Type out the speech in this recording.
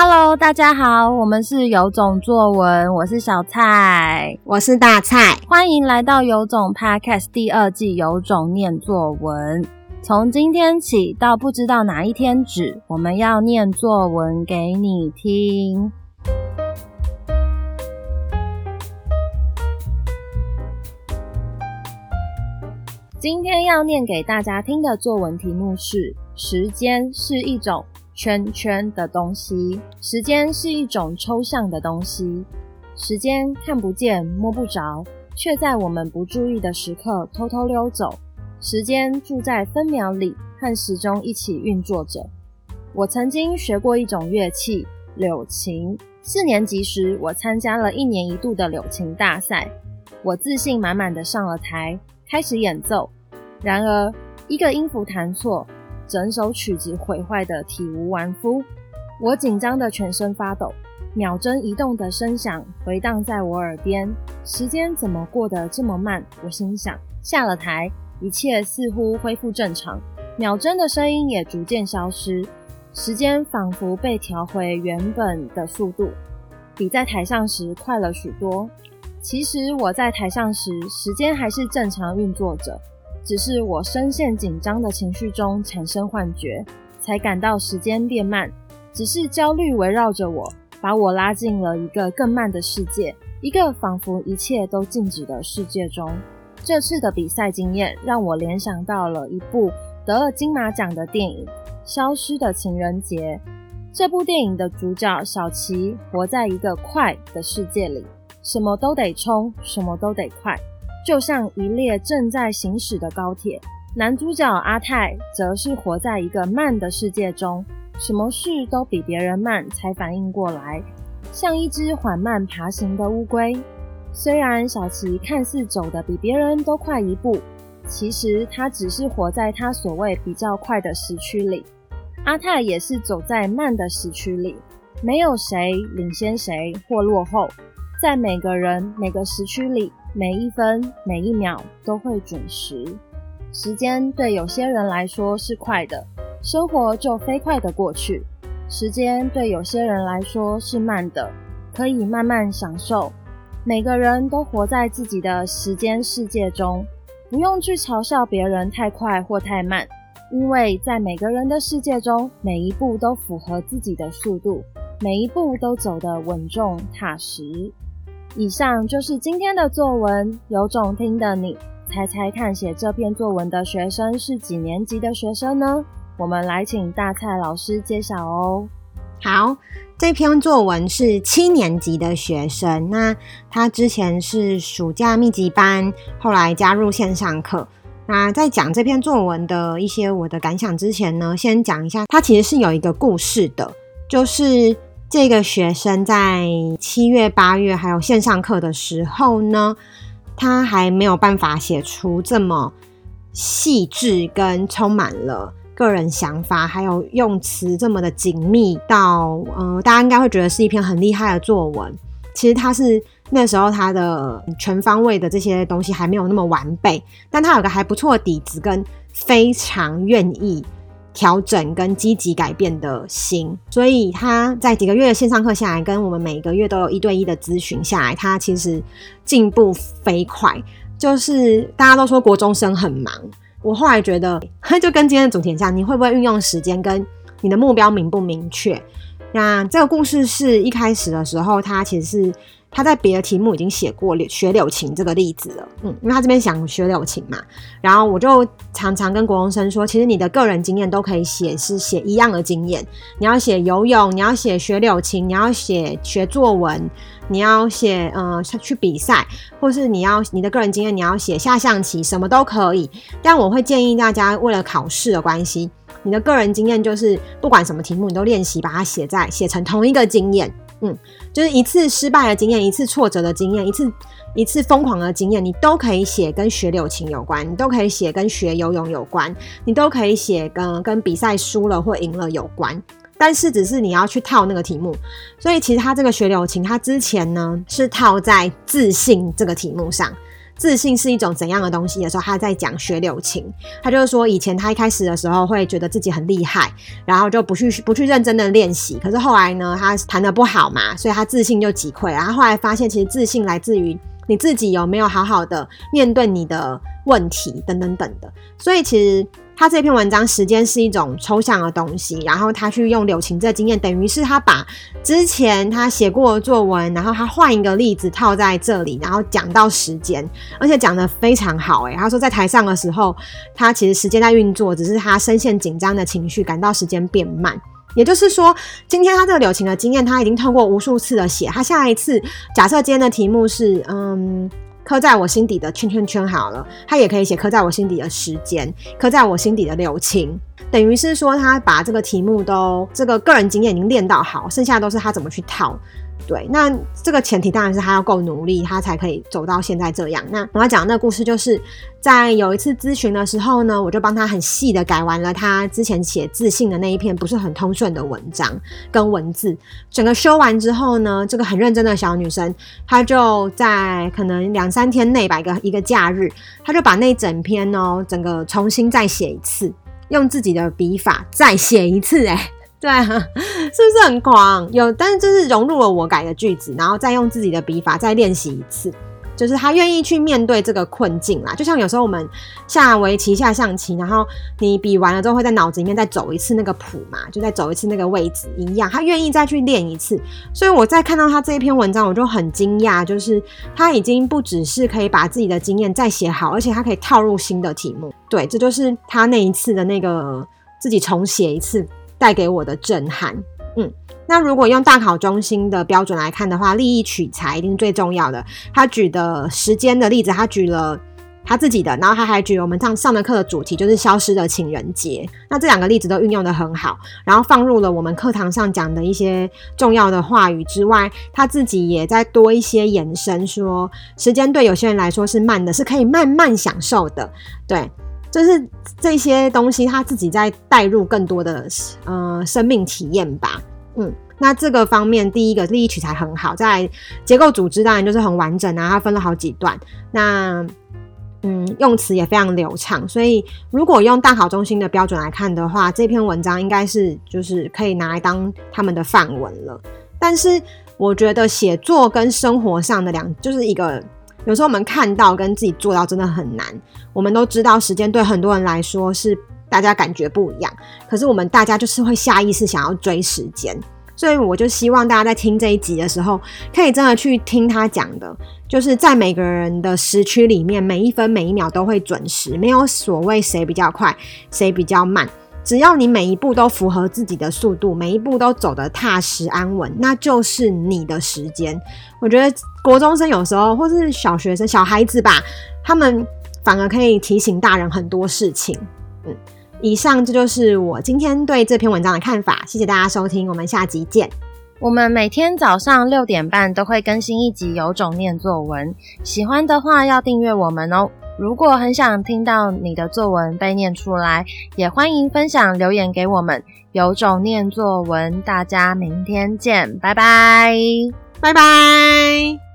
Hello，大家好，我们是有种作文，我是小蔡，我是大蔡，欢迎来到有种 Podcast 第二季有种念作文。从今天起到不知道哪一天止，我们要念作文给你听。今天要念给大家听的作文题目是：时间是一种圈圈的东西，时间是一种抽象的东西。时间看不见、摸不着，却在我们不注意的时刻偷偷溜走。时间住在分秒里，和时钟一起运作着。我曾经学过一种乐器——柳琴。四年级时，我参加了一年一度的柳琴大赛。我自信满满的上了台，开始演奏。然而，一个音符弹错。整首曲子毁坏得体无完肤，我紧张得全身发抖，秒针移动的声响回荡在我耳边。时间怎么过得这么慢？我心想。下了台，一切似乎恢复正常，秒针的声音也逐渐消失，时间仿佛被调回原本的速度，比在台上时快了许多。其实我在台上时，时间还是正常运作着。只是我深陷紧张的情绪中产生幻觉，才感到时间变慢。只是焦虑围绕着我，把我拉进了一个更慢的世界，一个仿佛一切都静止的世界中。这次的比赛经验让我联想到了一部得了金马奖的电影《消失的情人节》。这部电影的主角小琪活在一个快的世界里，什么都得冲，什么都得快。就像一列正在行驶的高铁，男主角阿泰则是活在一个慢的世界中，什么事都比别人慢才反应过来，像一只缓慢爬行的乌龟。虽然小琪看似走得比别人都快一步，其实他只是活在他所谓比较快的时区里。阿泰也是走在慢的时区里，没有谁领先谁或落后，在每个人每个时区里。每一分每一秒都会准时。时间对有些人来说是快的，生活就飞快的过去；时间对有些人来说是慢的，可以慢慢享受。每个人都活在自己的时间世界中，不用去嘲笑别人太快或太慢，因为在每个人的世界中，每一步都符合自己的速度，每一步都走得稳重踏实。以上就是今天的作文，有种听的你猜猜看，写这篇作文的学生是几年级的学生呢？我们来请大蔡老师揭晓哦。好，这篇作文是七年级的学生，那他之前是暑假密集班，后来加入线上课。那在讲这篇作文的一些我的感想之前呢，先讲一下，他其实是有一个故事的，就是。这个学生在七月、八月还有线上课的时候呢，他还没有办法写出这么细致跟充满了个人想法，还有用词这么的紧密到，呃，大家应该会觉得是一篇很厉害的作文。其实他是那时候他的全方位的这些东西还没有那么完备，但他有个还不错的底子跟非常愿意。调整跟积极改变的心，所以他在几个月的线上课下来，跟我们每个月都有一对一的咨询下来，他其实进步飞快。就是大家都说国中生很忙，我后来觉得，就跟今天的主题一样，你会不会运用时间，跟你的目标明不明确？那这个故事是一开始的时候，他其实是。他在别的题目已经写过学柳琴这个例子了，嗯，因为他这边想学柳琴嘛，然后我就常常跟国中生说，其实你的个人经验都可以写，是写一样的经验。你要写游泳，你要写学柳琴，你要写学作文，你要写呃去比赛，或是你要你的个人经验，你要写下象棋，什么都可以。但我会建议大家，为了考试的关系，你的个人经验就是不管什么题目，你都练习把它写在写成同一个经验。嗯，就是一次失败的经验，一次挫折的经验，一次一次疯狂的经验，你都可以写跟学柳琴有关，你都可以写跟学游泳有关，你都可以写跟跟比赛输了或赢了有关。但是只是你要去套那个题目，所以其实他这个学柳琴，他之前呢是套在自信这个题目上。自信是一种怎样的东西有时候，他在讲学柳琴。他就是说，以前他一开始的时候会觉得自己很厉害，然后就不去不去认真的练习。可是后来呢，他弹得不好嘛，所以他自信就击溃。然后后来发现，其实自信来自于你自己有没有好好的面对你的问题等等等的。所以其实。他这篇文章，时间是一种抽象的东西，然后他去用柳琴这经验，等于是他把之前他写过的作文，然后他换一个例子套在这里，然后讲到时间，而且讲得非常好。诶，他说在台上的时候，他其实时间在运作，只是他深陷紧张的情绪，感到时间变慢。也就是说，今天他这个柳琴的经验，他已经透过无数次的写，他下一次假设今天的题目是，嗯。刻在我心底的圈圈圈好了，他也可以写刻在我心底的时间，刻在我心底的柳琴，等于是说他把这个题目都这个个人经验已经练到好，剩下都是他怎么去套。对，那这个前提当然是他要够努力，他才可以走到现在这样。那我要讲的那个故事，就是在有一次咨询的时候呢，我就帮他很细的改完了他之前写自信的那一篇不是很通顺的文章跟文字。整个修完之后呢，这个很认真的小女生，她就在可能两三天内吧，一个一个假日，她就把那整篇哦，整个重新再写一次，用自己的笔法再写一次，诶 对啊，是不是很狂？有，但是就是融入了我改的句子，然后再用自己的笔法再练习一次，就是他愿意去面对这个困境啦。就像有时候我们下围棋、下象棋，然后你比完了之后会在脑子里面再走一次那个谱嘛，就再走一次那个位置一样。他愿意再去练一次，所以我在看到他这一篇文章，我就很惊讶，就是他已经不只是可以把自己的经验再写好，而且他可以套入新的题目。对，这就是他那一次的那个自己重写一次。带给我的震撼，嗯，那如果用大考中心的标准来看的话，立意取材一定最重要的。他举的时间的例子，他举了他自己的，然后他还举我们上上的课的主题，就是消失的情人节。那这两个例子都运用得很好，然后放入了我们课堂上讲的一些重要的话语之外，他自己也在多一些延伸，说时间对有些人来说是慢的，是可以慢慢享受的，对。就是这些东西，他自己在带入更多的呃生命体验吧。嗯，那这个方面，第一个立意取材很好，在结构组织当然就是很完整啊，它分了好几段。那嗯，用词也非常流畅，所以如果用大考中心的标准来看的话，这篇文章应该是就是可以拿来当他们的范文了。但是我觉得写作跟生活上的两就是一个。有时候我们看到跟自己做到真的很难。我们都知道时间对很多人来说是大家感觉不一样，可是我们大家就是会下意识想要追时间，所以我就希望大家在听这一集的时候，可以真的去听他讲的，就是在每个人的时区里面，每一分每一秒都会准时，没有所谓谁比较快，谁比较慢。只要你每一步都符合自己的速度，每一步都走得踏实安稳，那就是你的时间。我觉得国中生有时候，或是小学生、小孩子吧，他们反而可以提醒大人很多事情。嗯，以上这就是我今天对这篇文章的看法。谢谢大家收听，我们下集见。我们每天早上六点半都会更新一集《有种念作文》，喜欢的话要订阅我们哦。如果很想听到你的作文被念出来，也欢迎分享留言给我们。有种念作文，大家明天见，拜拜，拜拜。